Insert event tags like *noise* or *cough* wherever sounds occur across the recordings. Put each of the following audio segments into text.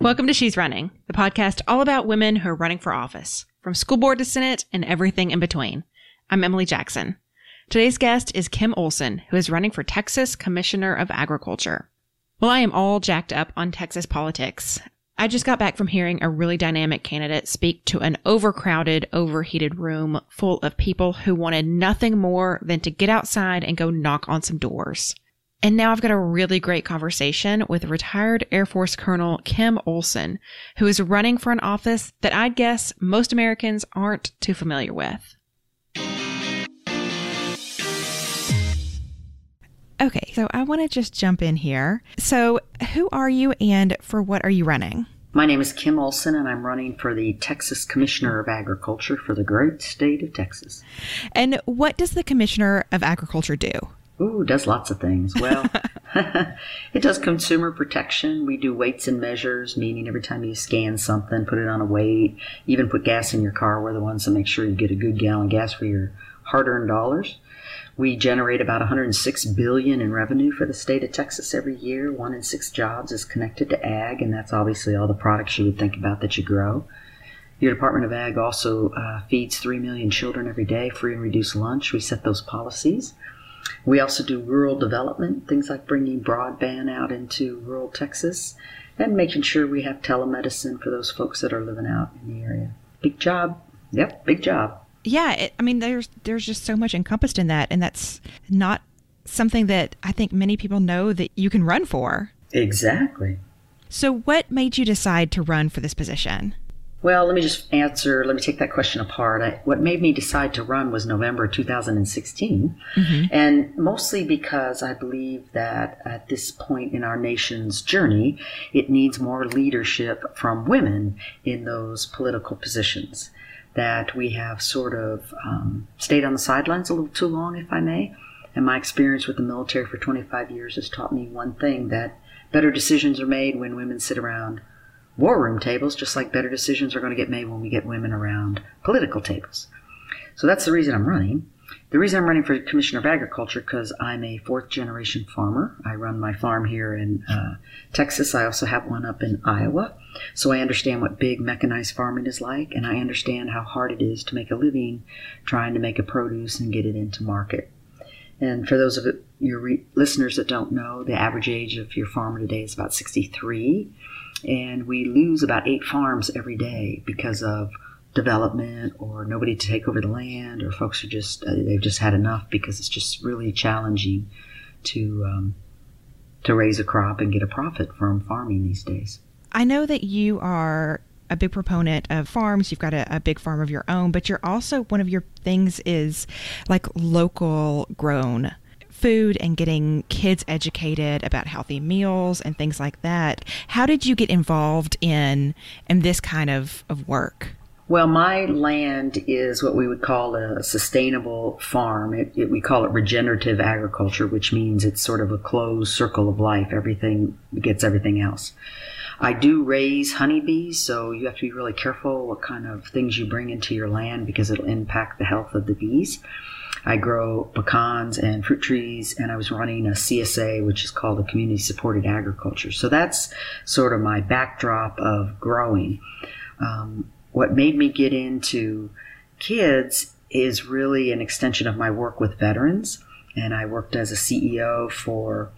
Welcome to She's Running, the podcast all about women who are running for office, from school board to Senate and everything in between. I'm Emily Jackson. Today's guest is Kim Olson, who is running for Texas Commissioner of Agriculture. Well, I am all jacked up on Texas politics. I just got back from hearing a really dynamic candidate speak to an overcrowded, overheated room full of people who wanted nothing more than to get outside and go knock on some doors. And now I've got a really great conversation with retired Air Force Colonel Kim Olson, who is running for an office that I'd guess most Americans aren't too familiar with. Okay, so I want to just jump in here. So, who are you and for what are you running? My name is Kim Olson, and I'm running for the Texas Commissioner of Agriculture for the great state of Texas. And what does the Commissioner of Agriculture do? Ooh, does lots of things. Well, *laughs* *laughs* it does consumer protection. We do weights and measures, meaning every time you scan something, put it on a weight, even put gas in your car. We're the ones that make sure you get a good gallon gas for your hard-earned dollars. We generate about 106 billion in revenue for the state of Texas every year. One in six jobs is connected to ag, and that's obviously all the products you would think about that you grow. Your Department of Ag also uh, feeds 3 million children every day, free and reduced lunch. We set those policies. We also do rural development, things like bringing broadband out into rural Texas and making sure we have telemedicine for those folks that are living out in the area. Big job. Yep, big job. Yeah, it, I mean there's there's just so much encompassed in that and that's not something that I think many people know that you can run for. Exactly. So what made you decide to run for this position? Well, let me just answer, let me take that question apart. I, what made me decide to run was November 2016, mm-hmm. and mostly because I believe that at this point in our nation's journey, it needs more leadership from women in those political positions. That we have sort of um, stayed on the sidelines a little too long, if I may. And my experience with the military for 25 years has taught me one thing that better decisions are made when women sit around war room tables, just like better decisions are going to get made when we get women around political tables. So that's the reason I'm running. The reason I'm running for Commissioner of Agriculture because I'm a fourth generation farmer. I run my farm here in uh, Texas. I also have one up in Iowa. So I understand what big mechanized farming is like, and I understand how hard it is to make a living trying to make a produce and get it into market. And for those of your re- listeners that don't know, the average age of your farmer today is about 63 and we lose about eight farms every day because of development or nobody to take over the land or folks are just uh, they've just had enough because it's just really challenging to um, to raise a crop and get a profit from farming these days. I know that you are a big proponent of farms. You've got a, a, big farm of your own, but you're also one of your things is like local grown food and getting kids educated about healthy meals and things like that. How did you get involved in in this kind of, of work? Well, my land is what we would call a sustainable farm. It, it, we call it regenerative agriculture, which means it's sort of a closed circle of life. Everything gets everything else. I do raise honeybees, so you have to be really careful what kind of things you bring into your land because it'll impact the health of the bees. I grow pecans and fruit trees, and I was running a CSA, which is called a community supported agriculture. So that's sort of my backdrop of growing. Um, what made me get into kids is really an extension of my work with veterans, and I worked as a CEO for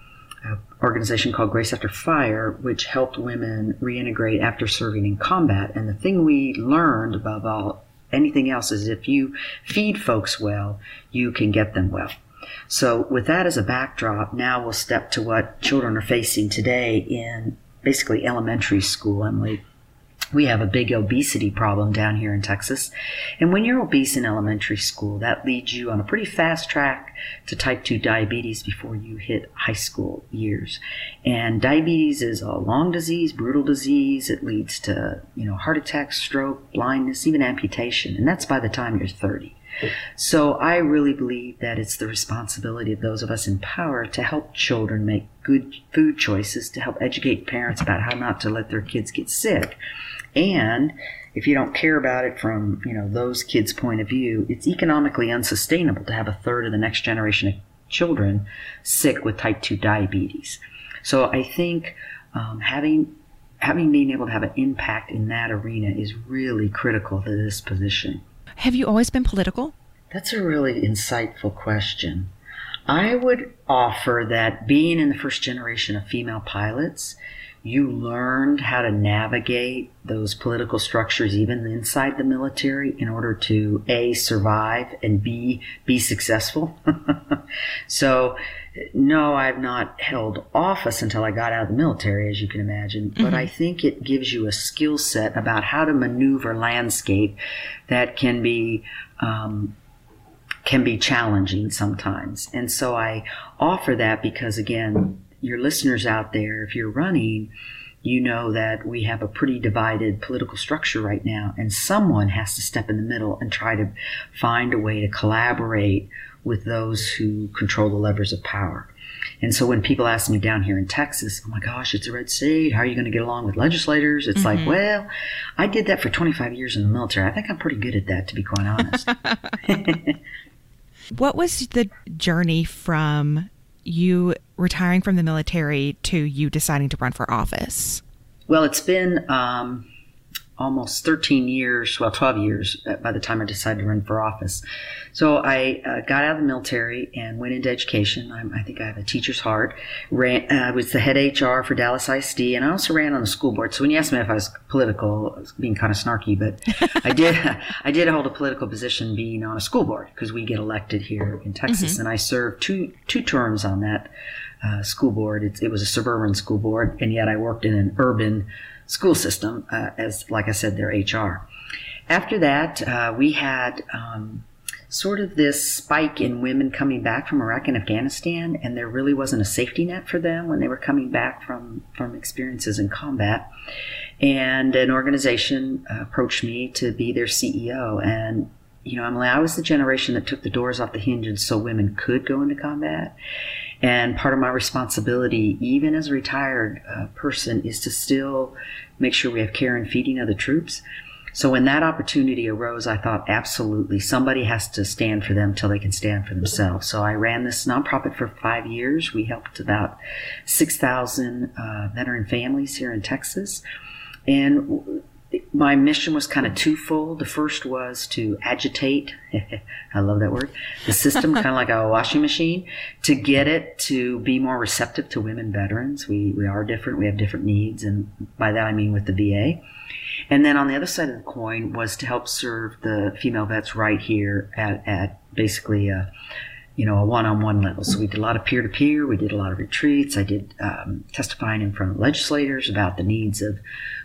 an organization called Grace After Fire, which helped women reintegrate after serving in combat. And the thing we learned above all anything else is if you feed folks well, you can get them well. So with that as a backdrop, now we'll step to what children are facing today in basically elementary school, Emily we have a big obesity problem down here in Texas. And when you're obese in elementary school, that leads you on a pretty fast track to type 2 diabetes before you hit high school years. And diabetes is a long disease, brutal disease. It leads to, you know, heart attack, stroke, blindness, even amputation. And that's by the time you're 30. So I really believe that it's the responsibility of those of us in power to help children make good food choices, to help educate parents about how not to let their kids get sick. And if you don't care about it from, you know, those kids' point of view, it's economically unsustainable to have a third of the next generation of children sick with type 2 diabetes. So I think um, having having been able to have an impact in that arena is really critical to this position. Have you always been political? That's a really insightful question. I would offer that being in the first generation of female pilots, you learned how to navigate those political structures even inside the military in order to a survive and b be successful *laughs* so no i've not held office until i got out of the military as you can imagine mm-hmm. but i think it gives you a skill set about how to maneuver landscape that can be um, can be challenging sometimes and so i offer that because again your listeners out there, if you're running, you know that we have a pretty divided political structure right now, and someone has to step in the middle and try to find a way to collaborate with those who control the levers of power. And so when people ask me down here in Texas, oh my gosh, it's a red state. How are you going to get along with legislators? It's mm-hmm. like, well, I did that for 25 years in the military. I think I'm pretty good at that, to be quite honest. *laughs* what was the journey from you retiring from the military to you deciding to run for office? Well, it's been um, almost 13 years, well, 12 years uh, by the time I decided to run for office. So I uh, got out of the military and went into education. I'm, i think I have a teacher's heart. Ran, uh, was the head HR for Dallas ISD, and I also ran on the school board. So when you asked me if I was political, I was being kind of snarky, but *laughs* I did. *laughs* I did hold a political position being on a school board because we get elected here in Texas, mm-hmm. and I served two two terms on that uh, school board. It, it was a suburban school board, and yet I worked in an urban school system uh, as, like I said, their HR. After that, uh, we had um, sort of this spike in women coming back from Iraq and Afghanistan, and there really wasn't a safety net for them when they were coming back from, from experiences in combat. And an organization uh, approached me to be their CEO. And, you know, Emily, I was the generation that took the doors off the hinges so women could go into combat. And part of my responsibility, even as a retired uh, person, is to still make sure we have care and feeding of the troops. So when that opportunity arose, I thought absolutely somebody has to stand for them till they can stand for themselves. So I ran this nonprofit for five years. We helped about 6,000 uh, veteran families here in Texas. And my mission was kind of twofold. The first was to agitate, *laughs* I love that word, the system, kind of like a washing machine, to get it to be more receptive to women veterans. We, we are different, we have different needs, and by that I mean with the VA. And then on the other side of the coin was to help serve the female vets right here at, at basically a, you know, a one-on-one level. So we did a lot of peer-to-peer. We did a lot of retreats. I did um, testifying in front of legislators about the needs of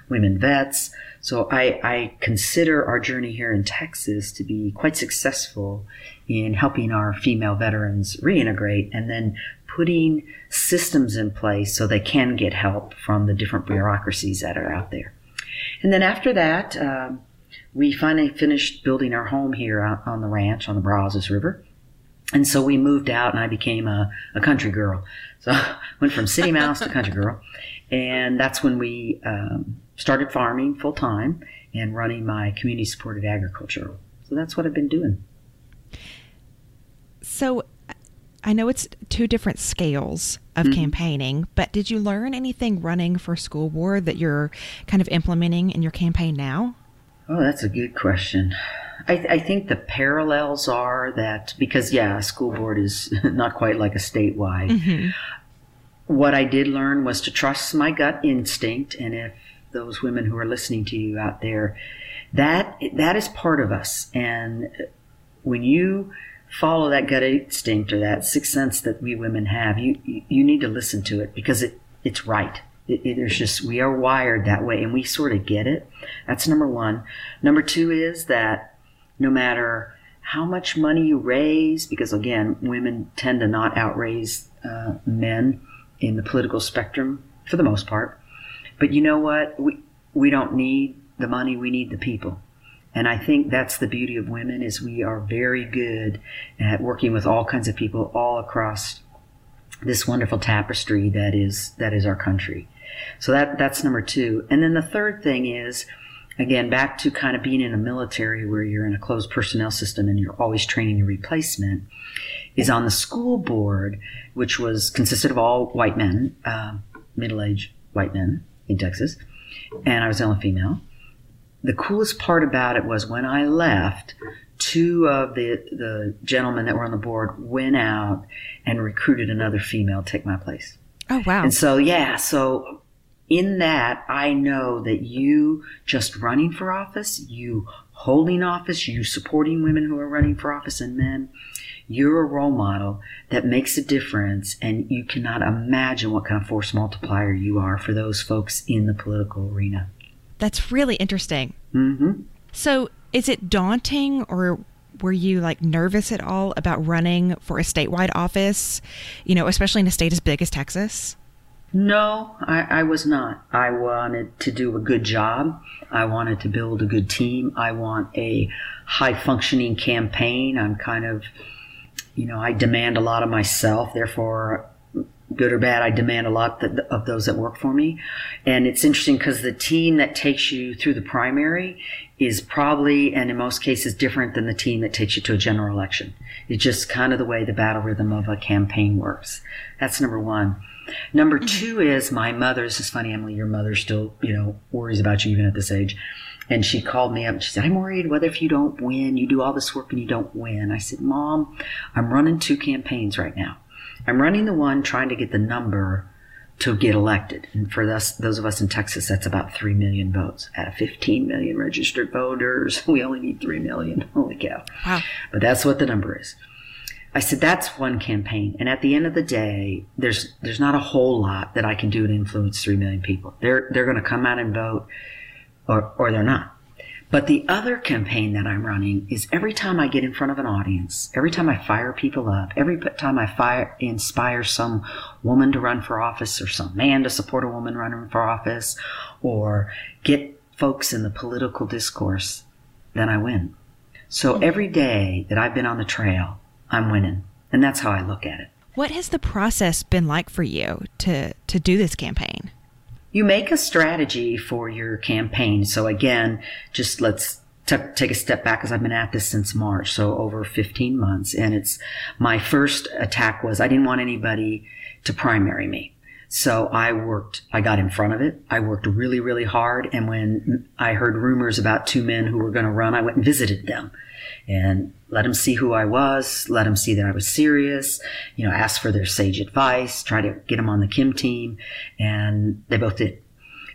women vets. So I, I consider our journey here in Texas to be quite successful in helping our female veterans reintegrate and then putting systems in place so they can get help from the different bureaucracies that are out there. And then after that, um, we finally finished building our home here on the ranch on the Brazos River. And so we moved out and I became a, a country girl. So *laughs* went from city mouse to country girl. And that's when we um, started farming full time and running my community supported agriculture. So that's what I've been doing. So I know it's two different scales of mm-hmm. campaigning, but did you learn anything running for school board that you're kind of implementing in your campaign now? Oh, that's a good question. I, th- I, think the parallels are that because, yeah, school board is *laughs* not quite like a statewide. Mm-hmm. What I did learn was to trust my gut instinct, and if those women who are listening to you out there, that that is part of us. And when you follow that gut instinct or that sixth sense that we women have, you you need to listen to it because it it's right. It, it, there's just we are wired that way, and we sort of get it. That's number one. Number two is that no matter how much money you raise, because again, women tend to not outraise uh, men in the political spectrum for the most part. But you know what? We, we don't need the money, we need the people. And I think that's the beauty of women is we are very good at working with all kinds of people all across this wonderful tapestry that is that is our country. So that that's number 2. And then the third thing is again back to kind of being in a military where you're in a closed personnel system and you're always training your replacement is on the school board which was consisted of all white men uh, middle-aged white men in Texas. and I was the only female. The coolest part about it was when I left, two of the the gentlemen that were on the board went out and recruited another female to take my place. Oh wow! And so yeah, so in that I know that you just running for office, you holding office, you supporting women who are running for office and men, you're a role model that makes a difference, and you cannot imagine what kind of force multiplier you are for those folks in the political arena. That's really interesting. Mm-hmm. So, is it daunting or were you like nervous at all about running for a statewide office, you know, especially in a state as big as Texas? No, I, I, was not. I wanted to do a good job. I wanted to build a good team. I want a high functioning campaign. I'm kind of you know, I demand a lot of myself. Therefore, good or bad, I demand a lot of those that work for me. And it's interesting because the team that takes you through the primary is probably, and in most cases, different than the team that takes you to a general election. It's just kind of the way the battle rhythm of a campaign works. That's number one. Number two is my mother. This is funny, Emily. Your mother still, you know, worries about you even at this age. And she called me up and she said, I'm worried whether if you don't win, you do all this work and you don't win. I said, Mom, I'm running two campaigns right now. I'm running the one trying to get the number to get elected. And for us, those of us in Texas, that's about 3 million votes. Out of 15 million registered voters, *laughs* we only need 3 million. *laughs* Holy cow. Wow. But that's what the number is. I said, that's one campaign. And at the end of the day, there's, there's not a whole lot that I can do to influence 3 million people. They're, they're going to come out and vote or, or they're not. But the other campaign that I'm running is every time I get in front of an audience, every time I fire people up, every time I fire, inspire some woman to run for office or some man to support a woman running for office or get folks in the political discourse, then I win. So hmm. every day that I've been on the trail, I'm winning. And that's how I look at it. What has the process been like for you to, to do this campaign? You make a strategy for your campaign. So again, just let's t- take a step back because I've been at this since March, so over 15 months. And it's my first attack was I didn't want anybody to primary me. So I worked, I got in front of it. I worked really, really hard. And when I heard rumors about two men who were going to run, I went and visited them and let them see who I was, let them see that I was serious, you know, ask for their sage advice, try to get them on the Kim team, and they both did.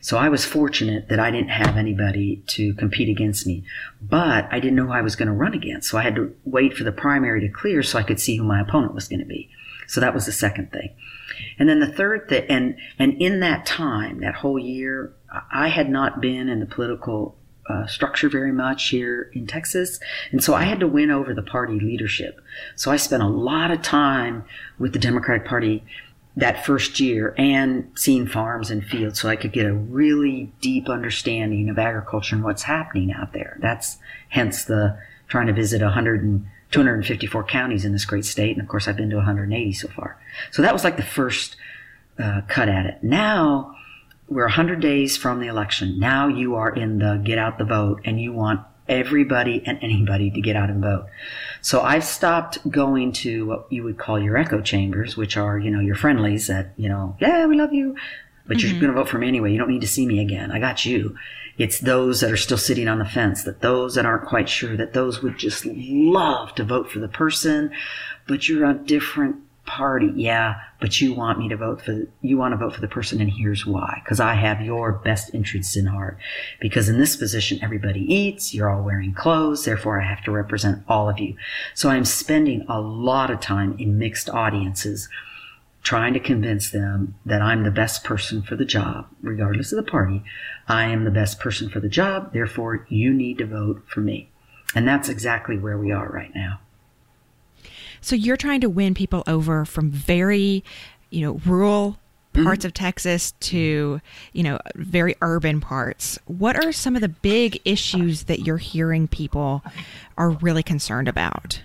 So I was fortunate that I didn't have anybody to compete against me, but I didn't know who I was going to run against. So I had to wait for the primary to clear so I could see who my opponent was going to be. So that was the second thing. And then the third thing, and, and in that time, that whole year, I had not been in the political uh, structure very much here in Texas. And so I had to win over the party leadership. So I spent a lot of time with the Democratic Party that first year and seeing farms and fields so I could get a really deep understanding of agriculture and what's happening out there. That's hence the trying to visit 100 and 254 counties in this great state. And of course, I've been to 180 so far. So that was like the first uh, cut at it. Now, we're 100 days from the election. Now you are in the get out the vote and you want everybody and anybody to get out and vote. So I've stopped going to what you would call your echo chambers, which are, you know, your friendlies that, you know, yeah, we love you, but mm-hmm. you're going to vote for me anyway. You don't need to see me again. I got you. It's those that are still sitting on the fence, that those that aren't quite sure, that those would just love to vote for the person, but you're a different party. Yeah, but you want me to vote for, you want to vote for the person and here's why. Cause I have your best interests in heart. Because in this position, everybody eats, you're all wearing clothes, therefore I have to represent all of you. So I'm spending a lot of time in mixed audiences trying to convince them that I'm the best person for the job, regardless of the party. I am the best person for the job, therefore you need to vote for me. And that's exactly where we are right now. So you're trying to win people over from very, you know, rural mm-hmm. parts mm-hmm. of Texas to, you know, very urban parts. What are some of the big issues that you're hearing people are really concerned about?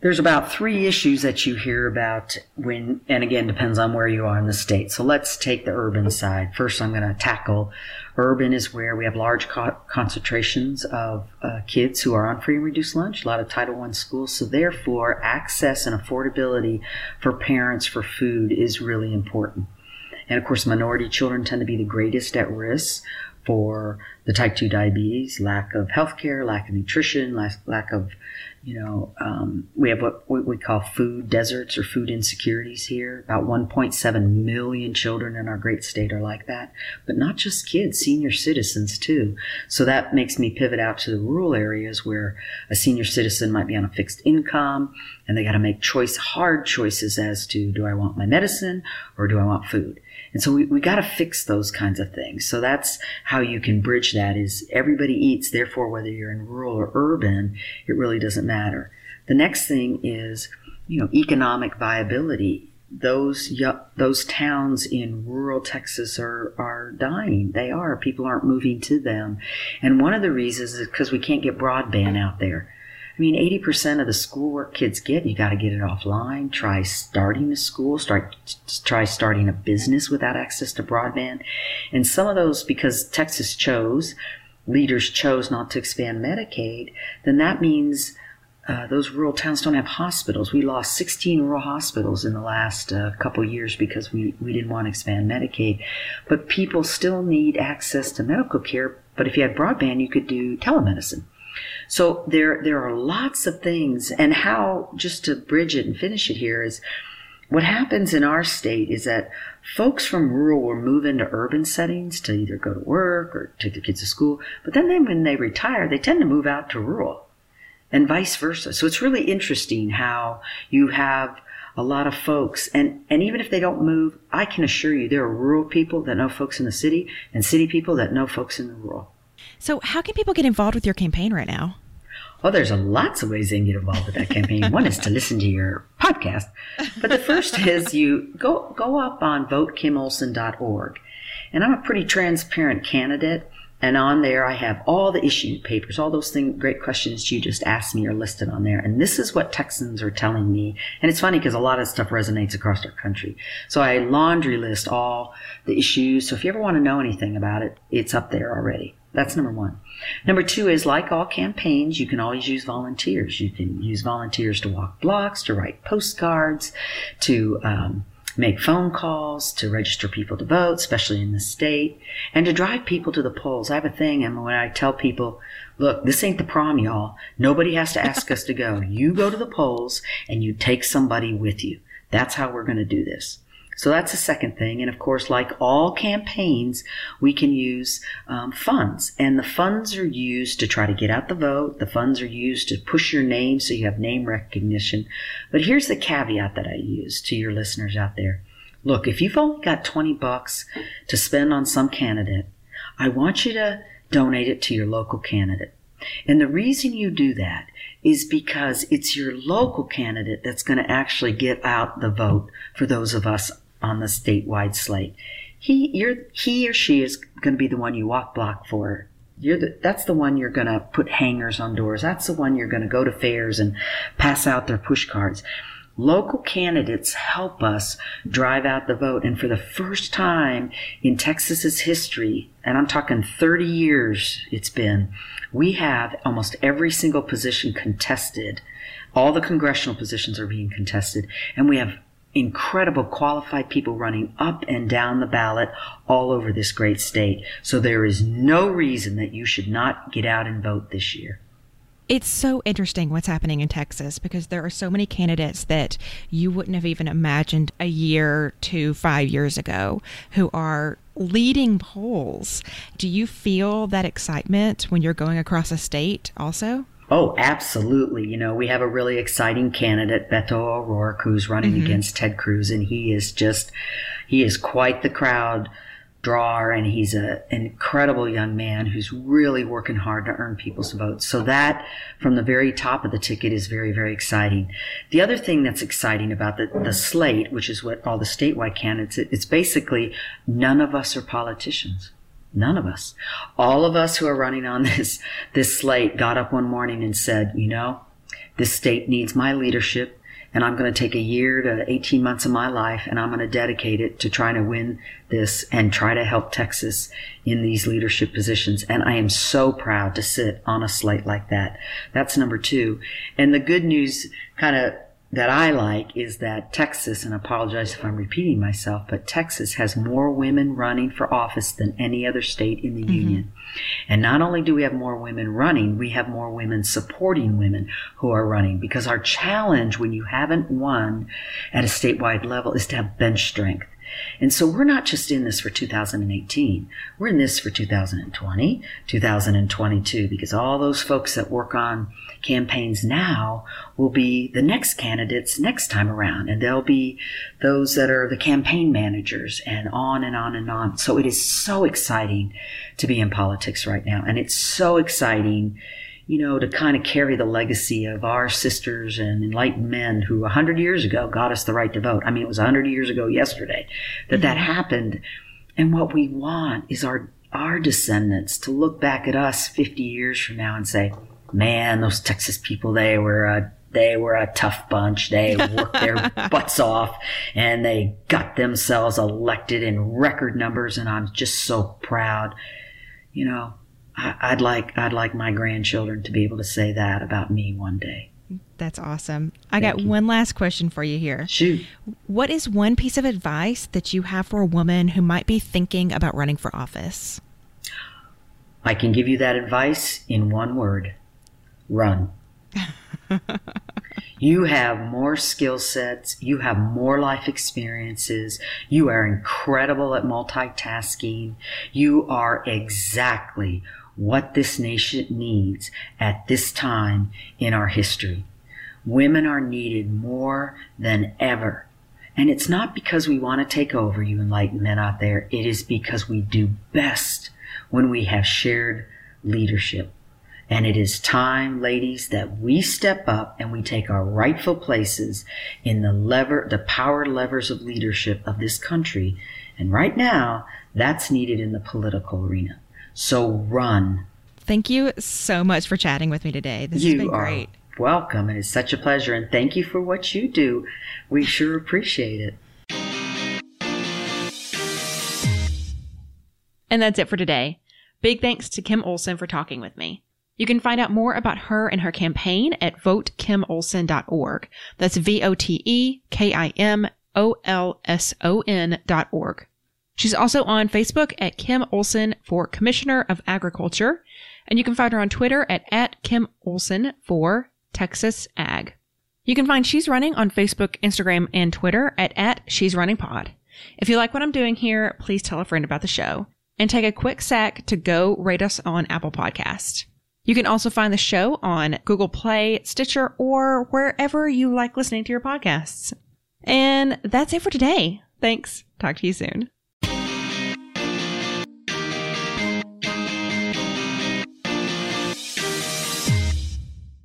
There's about three issues that you hear about when, and again, depends on where you are in the state. So let's take the urban side. First, I'm going to tackle urban is where we have large co- concentrations of uh, kids who are on free and reduced lunch, a lot of Title I schools. So therefore, access and affordability for parents for food is really important. And of course, minority children tend to be the greatest at risk for the type 2 diabetes, lack of health care, lack of nutrition, lack, lack of, you know, um, we have what, we call food deserts or food insecurities here. About 1.7 million children in our great state are like that, but not just kids, senior citizens too. So that makes me pivot out to the rural areas where a senior citizen might be on a fixed income and they got to make choice, hard choices as to do I want my medicine or do I want food? And so we, we got to fix those kinds of things. So that's how you can bridge that is everybody eats. Therefore, whether you're in rural or urban, it really doesn't matter. The next thing is, you know, economic viability. Those those towns in rural Texas are are dying. They are. People aren't moving to them, and one of the reasons is because we can't get broadband out there. I mean, 80% of the schoolwork kids get, you got to get it offline. Try starting a school, start, try starting a business without access to broadband. And some of those, because Texas chose, leaders chose not to expand Medicaid, then that means uh, those rural towns don't have hospitals. We lost 16 rural hospitals in the last uh, couple years because we, we didn't want to expand Medicaid. But people still need access to medical care. But if you had broadband, you could do telemedicine. So there, there are lots of things and how, just to bridge it and finish it here is what happens in our state is that folks from rural will move into urban settings to either go to work or take their kids to school. But then, then when they retire, they tend to move out to rural and vice versa. So it's really interesting how you have a lot of folks and, and even if they don't move, I can assure you there are rural people that know folks in the city and city people that know folks in the rural. So, how can people get involved with your campaign right now? Well, there's lots of ways they can get involved with that campaign. One is to listen to your podcast, but the first is you go go up on votekimolson.org, and I'm a pretty transparent candidate. And on there, I have all the issue papers, all those things, great questions you just asked me are listed on there. And this is what Texans are telling me. And it's funny because a lot of stuff resonates across our country. So I laundry list all the issues. So if you ever want to know anything about it, it's up there already. That's number one. Number two is like all campaigns, you can always use volunteers. You can use volunteers to walk blocks, to write postcards, to um, make phone calls, to register people to vote, especially in the state, and to drive people to the polls. I have a thing, and when I tell people, look, this ain't the prom, y'all. Nobody has to ask us to go. You go to the polls and you take somebody with you. That's how we're going to do this. So that's the second thing. And of course, like all campaigns, we can use um, funds. And the funds are used to try to get out the vote. The funds are used to push your name so you have name recognition. But here's the caveat that I use to your listeners out there. Look, if you've only got 20 bucks to spend on some candidate, I want you to donate it to your local candidate. And the reason you do that is because it's your local candidate that's going to actually get out the vote for those of us on the statewide slate. He, you're, he or she is going to be the one you walk block for. You're the, that's the one you're going to put hangers on doors. That's the one you're going to go to fairs and pass out their push cards. Local candidates help us drive out the vote. And for the first time in Texas's history, and I'm talking 30 years it's been, we have almost every single position contested. All the congressional positions are being contested. And we have incredible qualified people running up and down the ballot all over this great state. So there is no reason that you should not get out and vote this year. It's so interesting what's happening in Texas because there are so many candidates that you wouldn't have even imagined a year to five years ago who are leading polls. Do you feel that excitement when you're going across a state also? Oh, absolutely. You know, we have a really exciting candidate, Beto O'Rourke, who's running mm-hmm. against Ted Cruz, and he is just, he is quite the crowd drawer, and he's a, an incredible young man who's really working hard to earn people's votes. So that, from the very top of the ticket, is very, very exciting. The other thing that's exciting about the, the slate, which is what all the statewide candidates, it's basically none of us are politicians. None of us. All of us who are running on *laughs* this, this slate got up one morning and said, you know, this state needs my leadership and I'm going to take a year to 18 months of my life and I'm going to dedicate it to trying to win this and try to help Texas in these leadership positions. And I am so proud to sit on a slate like that. That's number two. And the good news kind of that I like is that Texas, and I apologize if I'm repeating myself, but Texas has more women running for office than any other state in the mm-hmm. union. And not only do we have more women running, we have more women supporting women who are running because our challenge when you haven't won at a statewide level is to have bench strength. And so we're not just in this for 2018. We're in this for 2020, 2022, because all those folks that work on campaigns now will be the next candidates next time around. And they'll be those that are the campaign managers and on and on and on. So it is so exciting to be in politics right now. And it's so exciting you know, to kind of carry the legacy of our sisters and enlightened men who a hundred years ago got us the right to vote. I mean, it was a hundred years ago yesterday that mm-hmm. that happened. And what we want is our, our descendants to look back at us 50 years from now and say, man, those Texas people, they were a, they were a tough bunch. They worked their *laughs* butts off and they got themselves elected in record numbers. And I'm just so proud. You know, I, would like I'd like my grandchildren to be able to say that about me one day. That's awesome. I Thank got you. one last question for you here. Shoot. What is one piece of advice that you have for a woman who might be thinking about running for office? I can give you that advice in one word. Run. *laughs* You have more skill sets. You have more life experiences. You are incredible at multitasking. You are exactly what this nation needs at this time in our history. Women are needed more than ever. And it's not because we want to take over you enlightened men out there. It is because we do best when we have shared leadership. And it is time, ladies, that we step up and we take our rightful places in the lever, the power levers of leadership of this country. And right now, that's needed in the political arena. So run. Thank you so much for chatting with me today. This you has been great. welcome. It is such a pleasure. And thank you for what you do. We sure appreciate it. And that's it for today. Big thanks to Kim Olson for talking with me. You can find out more about her and her campaign at votekimolson.org. That's V O T E K I M O L S O N dot org. She's also on Facebook at Kim Olson for Commissioner of Agriculture, and you can find her on Twitter at, at Kim Olson for Texas Ag. You can find She's Running on Facebook, Instagram, and Twitter at, at She's Running Pod. If you like what I'm doing here, please tell a friend about the show and take a quick sec to go rate us on Apple Podcast. You can also find the show on Google Play, Stitcher, or wherever you like listening to your podcasts. And that's it for today. Thanks. Talk to you soon.